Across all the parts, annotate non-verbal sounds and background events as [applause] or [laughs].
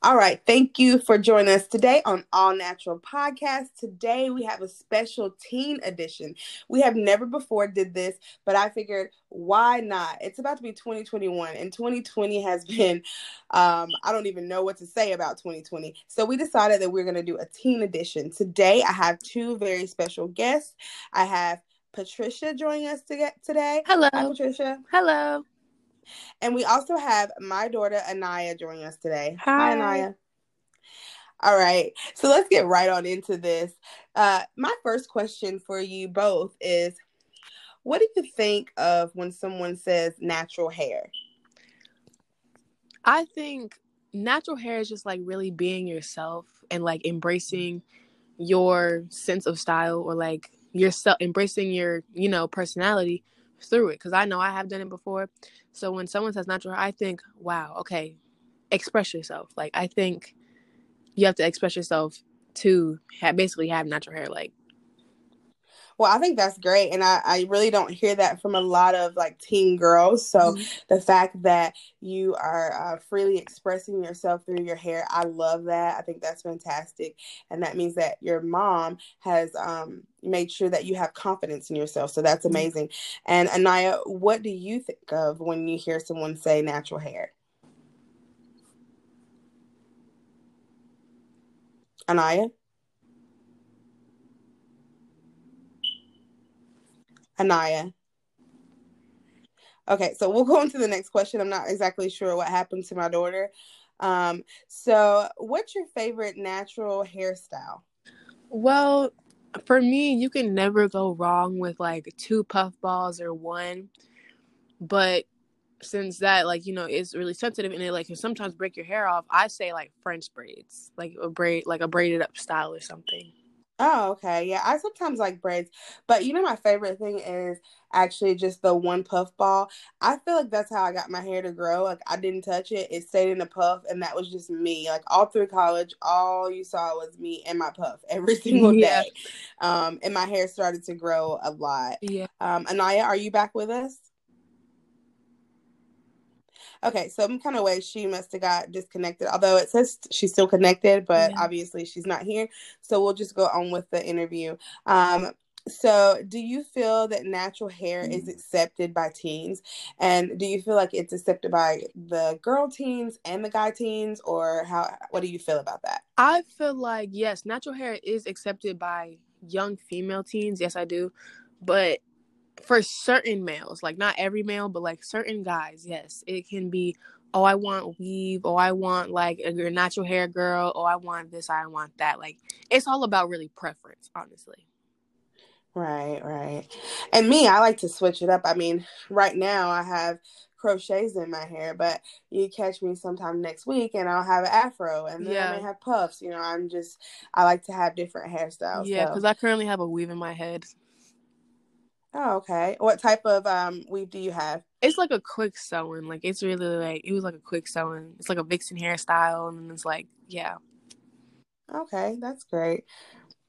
All right. Thank you for joining us today on All Natural Podcast. Today we have a special teen edition. We have never before did this, but I figured why not? It's about to be 2021 and 2020 has [laughs] been um, I don't even know what to say about 2020. So we decided that we're going to do a teen edition. Today I have two very special guests. I have Patricia joining us today. Hello. Hi, Patricia. Hello. And we also have my daughter Anaya joining us today. Hi, Hi Anaya. All right, so let's get right on into this. Uh, my first question for you both is what do you think of when someone says natural hair? I think natural hair is just like really being yourself and like embracing your sense of style or like yourself embracing your you know personality through it because i know i have done it before. So when someone says natural hair i think wow okay express yourself. Like i think you have to express yourself to have, basically have natural hair like well, I think that's great. And I, I really don't hear that from a lot of like teen girls. So mm-hmm. the fact that you are uh, freely expressing yourself through your hair, I love that. I think that's fantastic. And that means that your mom has um, made sure that you have confidence in yourself. So that's mm-hmm. amazing. Mm-hmm. And Anaya, what do you think of when you hear someone say natural hair? Anaya? Anaya. Okay, so we'll go on to the next question. I'm not exactly sure what happened to my daughter. Um, so what's your favorite natural hairstyle? Well, for me, you can never go wrong with like two puff balls or one. But since that like you know is really sensitive and it like can sometimes break your hair off, I say like French braids, like a braid, like a braided up style or something. Oh, okay. Yeah, I sometimes like braids, but you know my favorite thing is actually just the one puff ball. I feel like that's how I got my hair to grow. Like I didn't touch it; it stayed in a puff, and that was just me. Like all through college, all you saw was me and my puff [laughs] every single yeah. day. Um, and my hair started to grow a lot. Yeah. Um, Anaya, are you back with us? Okay, some kind of way she must have got disconnected. Although it says she's still connected, but yeah. obviously she's not here. So we'll just go on with the interview. Um, so do you feel that natural hair is mm-hmm. accepted by teens and do you feel like it's accepted by the girl teens and the guy teens or how what do you feel about that i feel like yes natural hair is accepted by young female teens yes i do but for certain males, like not every male, but like certain guys, yes, it can be. Oh, I want weave. Oh, I want like a natural hair girl. Oh, I want this. I want that. Like it's all about really preference, honestly. Right, right. And me, I like to switch it up. I mean, right now I have crochets in my hair, but you catch me sometime next week and I'll have an afro and then yeah. I may have puffs. You know, I'm just I like to have different hairstyles. Yeah, because so. I currently have a weave in my head. Oh, okay. What type of um weave do you have? It's like a quick sew-in. Like it's really like it was like a quick sew-in. It's like a vixen hairstyle, and it's like yeah. Okay, that's great.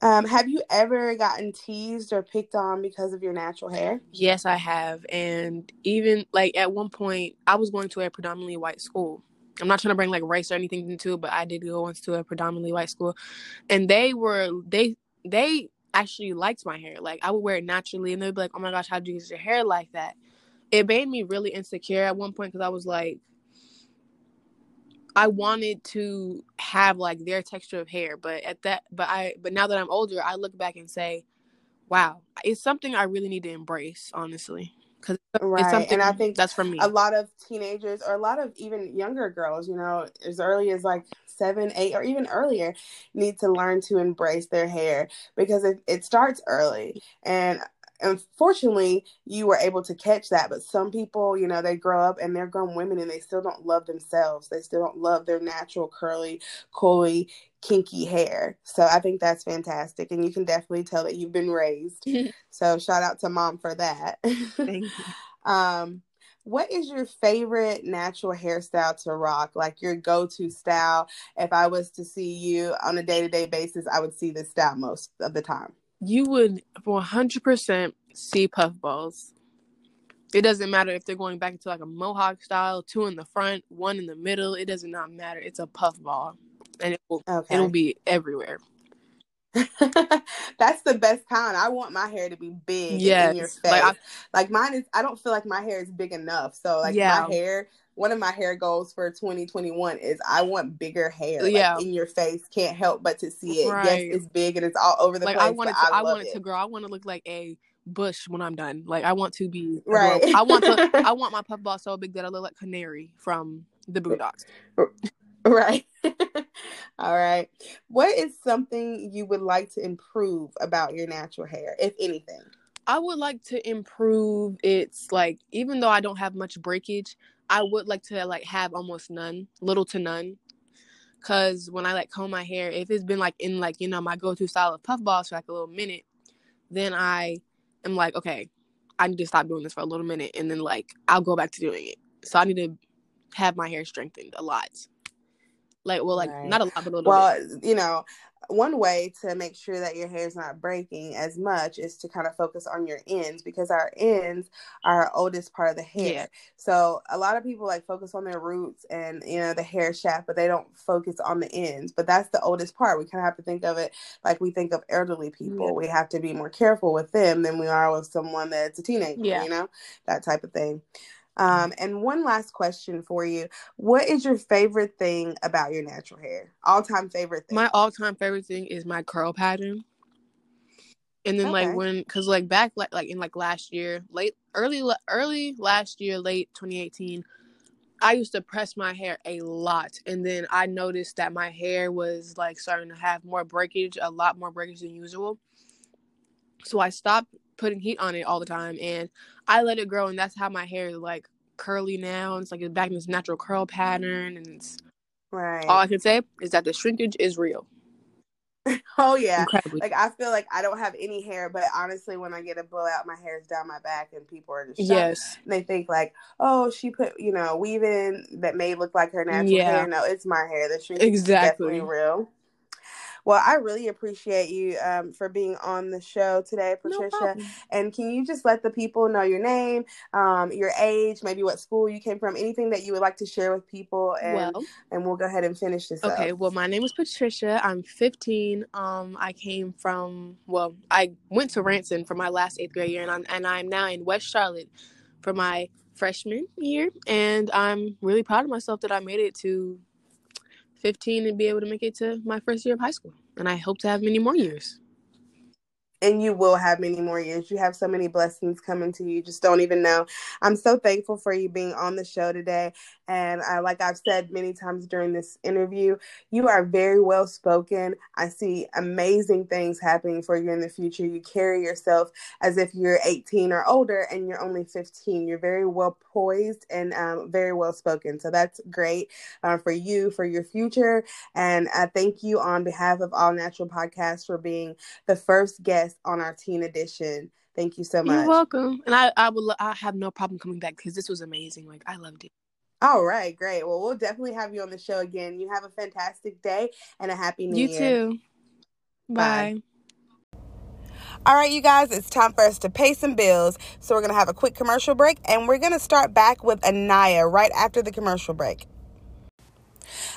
Um, have you ever gotten teased or picked on because of your natural hair? Yes, I have, and even like at one point, I was going to a predominantly white school. I'm not trying to bring like race or anything into it, but I did go into a predominantly white school, and they were they they actually liked my hair. Like I would wear it naturally, and they'd be like, "Oh my gosh, how do you get your hair like that?" It made me really insecure at one point because I was like, I wanted to have like their texture of hair, but at that, but I, but now that I'm older, I look back and say, "Wow, it's something I really need to embrace." Honestly, because right, and I think that's for me. A lot of teenagers, or a lot of even younger girls, you know, as early as like seven, eight, or even earlier need to learn to embrace their hair because it, it starts early. And unfortunately you were able to catch that but some people you know they grow up and they're grown women and they still don't love themselves they still don't love their natural curly coily kinky hair so i think that's fantastic and you can definitely tell that you've been raised [laughs] so shout out to mom for that thank you [laughs] um what is your favorite natural hairstyle to rock? Like your go to style? If I was to see you on a day to day basis, I would see this style most of the time. You would 100% see puffballs. It doesn't matter if they're going back into like a mohawk style, two in the front, one in the middle. It does not matter. It's a puff ball, and it will Okay. it'll be everywhere. [laughs] That's the best kind. I want my hair to be big and in your face. like Like, mine is I don't feel like my hair is big enough. So like Yeah. my hair, one of my hair goals for 2021 is I want bigger hair. Like Yeah. in your face. Can't help but to see it. Right. Yes, it's big and it's all over the like place. I want but to, I, I wanted it. to grow. I want to look like a bush when I'm done. Like I want to be Right. I want to. [laughs] I want my puff ball so big that I look like Canary from the Boondocks. Right. [laughs] all right. What is something you would like to improve about your natural hair, if anything? I would like to improve its like even though I don't have much breakage, I would like to like have almost none, little to none. Cause when I like comb my hair, if it's been like in like, you know, my go to style of puff balls for like a little minute, then I am like, okay, I need to stop doing this for a little minute and then like I'll go back to doing it. So I need to have my hair strengthened a lot. Like well like Right. not a lot but a little bit. Well, you know, one way to make sure that your hair is not breaking as much is to kind of focus on your ends because our ends are our oldest part of the hair. Yeah. So a lot of people like focus on their roots and you know the hair shaft, but they don't focus on the ends. But that's the oldest part. We kind of have to think of it like we think of elderly people. Yeah. We have to be more careful with them than we are with someone that's a teenager. Yeah. You know that type of thing. Um, and one last question for you. What is your favorite thing about your natural hair? All time favorite thing. My all time favorite thing is my curl pattern. And then like when, cause like back like like in like last year, late early early last year, late 2018, I used to press my hair a lot, and then I noticed that my hair was like starting to have more breakage, a lot more breakage than usual. So I stopped putting heat on it all the time, and I let it grow, and that's how my hair is like curly now. It's like it's back in this natural curl pattern, and it's right. all I can say is that the shrinkage is real. [laughs] oh yeah. Incredibly. Like I feel like I don't have any hair, but honestly, when I get a blowout, my hair is down my back, and people are just shocked. yes. And they think like, oh, she put you know weave in that may look like her natural Yeah. hair. No, it's my hair. The shrinkage Exactly. is definitely real. Well, I really appreciate you um, for being on the show today, Patricia. problem. and can you just let the people know your name, um, your age, maybe what school you came from, anything that you would like to share with people, and Well, and we'll go ahead and finish this up. okay. Well, my name is Patricia. I'm 15. Um, I came from well, I went to Ranson for my last eighth grade year, and I'm and I'm now in West Charlotte for my freshman year, and I'm really proud of myself that I made it to 15 and be able to make it to my first year of high school, and I hope to have many more years. and you will have many more years. You have so many blessings coming to you. You just don't even know. I'm so thankful for you being on the show today. And I, like I've said many times during this interview, you are very well spoken. I see amazing things happening for you in the future. You carry yourself as if you're 18 or older and you're only 15. You're very well poised and um, very well spoken. So that's great uh, for you, for your future. And I thank you on behalf of All Natural Podcast for being the first guest on our teen edition. Thank you so much. You're welcome, and I I lo- I have no problem coming back because this was amazing. Like I loved it. All right, great. Well, we'll definitely have you on the show again. You have a fantastic day and a happy new you year. You too. Bye. Bye. All right, you guys, it's time for us to pay some bills. So we're going to have a quick commercial break and we're going to start back with Anaya right after the commercial break.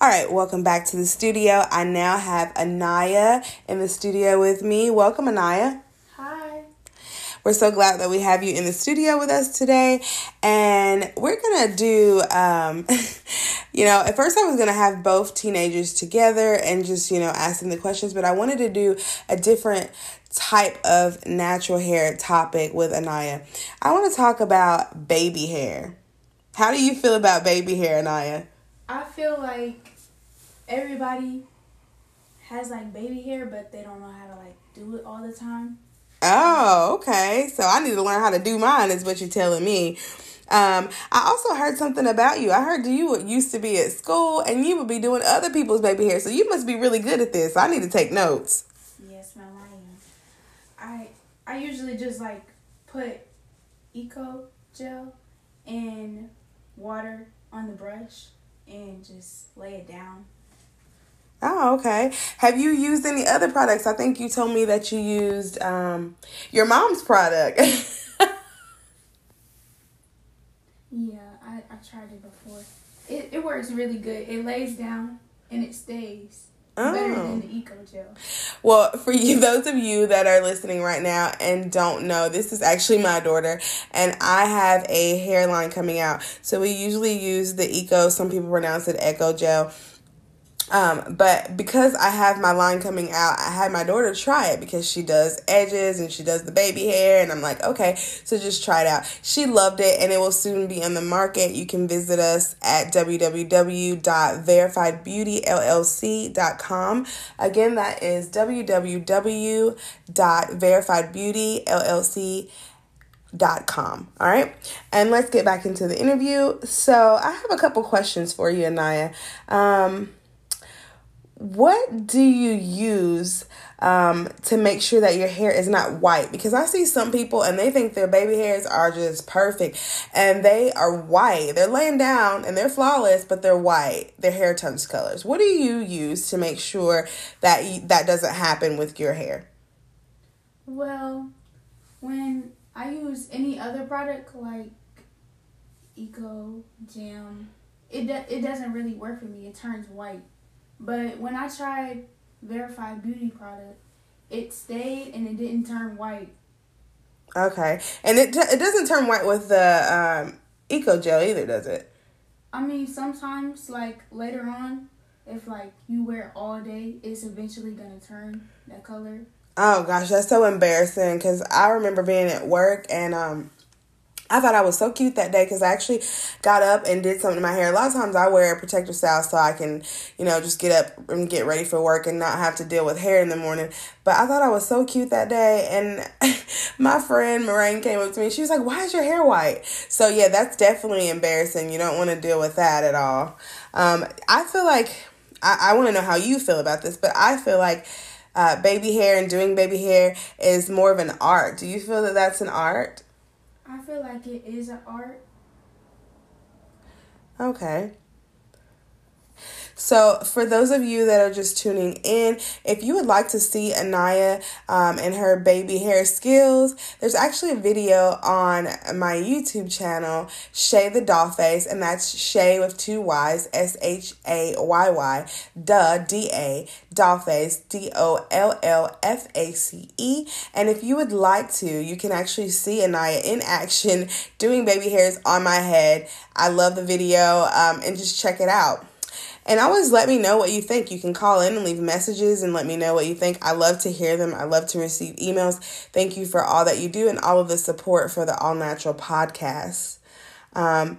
All right, welcome back to the studio. I now have Anaya in the studio with me. Welcome, Anaya. We're so glad that we have you in the studio with us today. And we're going to do, um, [laughs] you know, at first I was going to have both teenagers together and just, you know, ask them the questions, but I wanted to do a different type of natural hair topic with Anaya. I want to talk about baby hair. How do you feel about baby hair, Anaya? I feel like everybody has like baby hair, but they don't know how to like do it all the time. Oh, okay. So I need to learn how to do mine, is what you're telling me. Um, I also heard something about you. I heard you used to be at school and you would be doing other people's baby hair. So you must be really good at this. I need to take notes. Yes, ma'am, I am. I I usually just like put eco gel and water on the brush and just lay it down. Oh, okay. Have you used any other products? I think you told me that you used um, your mom's product. [laughs] Yeah, I, I tried it before. It it works really good. It lays down and it stays. Better than the Eco Gel. Well, for you, [laughs] those of you that are listening right now and don't know, this is actually my daughter, and I have a hairline coming out. So we usually use the Eco. Some people pronounce it Echo Gel um, but because I have my line coming out, I had my daughter try it because she does edges and she does the baby hair. And I'm like, okay, so just try it out. She loved it and it will soon be on the market. You can visit us at www.verifiedbeautyllc.com. Again, that is www.verifiedbeautyllc.com com all right and let's get back into the interview so i have a couple questions for you anaya um what do you use um, to make sure that your hair is not white? Because I see some people and they think their baby hairs are just perfect and they are white. They're laying down and they're flawless, but they're white. Their hair turns colors. What do you use to make sure that you, that doesn't happen with your hair? Well, when I use any other product like Eco Jam, it do, it doesn't really work for me. It turns white. But when I tried verified beauty product, it stayed and it didn't turn white. Okay, and it it doesn't turn white with the um, eco gel either, does it? I mean, sometimes like later on, if like you wear it all day, it's eventually gonna turn that color. Oh gosh, that's so embarrassing because I remember being at work and um I thought I was so cute that day because I actually got up and did something to my hair. A lot of times I wear a protective style so I can, you know, just get up and get ready for work and not have to deal with hair in the morning. But I thought I was so cute that day. And [laughs] my friend Moraine came up to me. She was like, Why is your hair white? So, yeah, that's definitely embarrassing. You don't want to deal with that at all. Um, I feel like, I, I want to know how you feel about this, but I feel like uh, baby hair and doing baby hair is more of an art. Do you feel that that's an art? I feel like it is an art. Okay. So, for those of you that are just tuning in, if you would like to see Anaya um, and her baby hair skills, there's actually a video on my YouTube channel, Shay the Dollface, and that's Shay with two Y's, S H A Y Y, duh, D A, Dollface, D O L L F A C E. And if you would like to, you can actually see Anaya in action doing baby hairs on my head. I love the video um, and just check it out. And always let me know what you think. You can call in and leave messages and let me know what you think. I love to hear them. I love to receive emails. Thank you for all that you do and all of the support for the All Natural podcast. Um,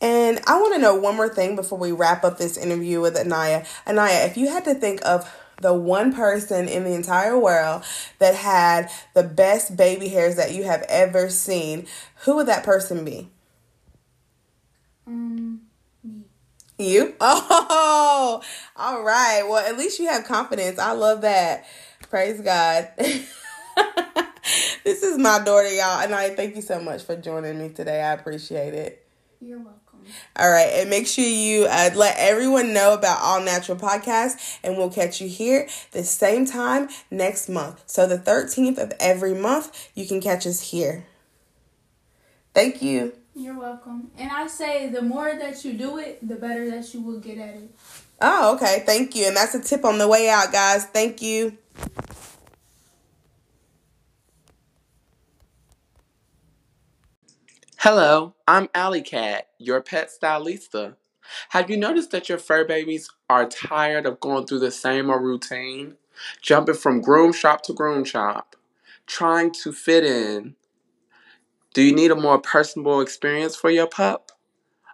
and I want to know one more thing before we wrap up this interview with Anaya. Anaya, if you had to think of the one person in the entire world that had the best baby hairs that you have ever seen, who would that person be? Um, you? [laughs] Oh, all right. Well, at least you have confidence. I love that. Praise God. [laughs] this is my daughter, y'all. And I thank you so much for joining me today. I appreciate it. You're welcome. All right. And make sure you uh, let everyone know about All Natural Podcast. And we'll catch you here the same time next month. So, the 13th of every month, you can catch us here. Thank you. You're welcome. And I say the more that you do it, the better that you will get at it. Oh, okay. Thank you. And that's a tip on the way out, guys. Thank you. Hello, I'm Alley Cat, your pet stylista. Have you noticed that your fur babies are tired of going through the same old routine? Jumping from groom shop to groom shop, trying to fit in, do you need a more personable experience for your pup?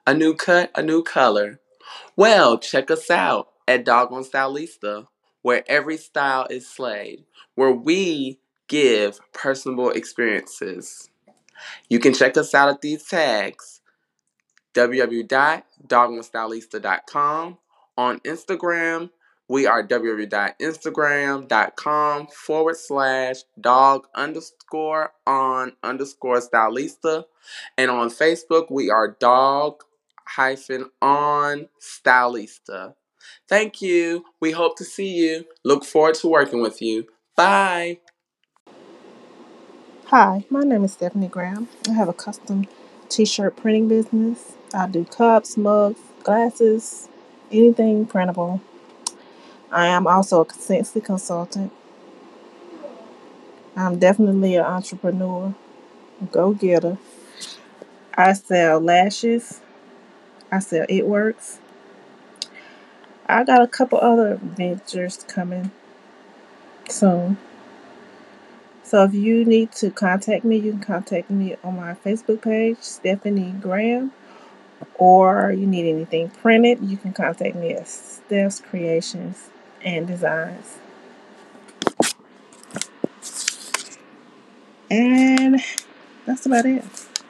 A new cut, a new color? Well, check us out at Doggone Stylista, where every style is slayed, where we give personable experiences. You can check us out at these tags www.dogonstylista.com on Instagram we are www.instagram.com forward slash dog underscore on underscore stylista. And on Facebook, we are dog hyphen on stylista. Thank you. We hope to see you. Look forward to working with you. Bye. Hi, my name is Stephanie Graham. I have a custom t-shirt printing business. I do cups, mugs, glasses, anything printable. I am also a consistency consultant. I'm definitely an entrepreneur, go getter. I sell lashes. I sell It Works. I got a couple other ventures coming soon. So if you need to contact me, you can contact me on my Facebook page, Stephanie Graham, or you need anything printed, you can contact me at Steph's Creations and Designs. And that's about it.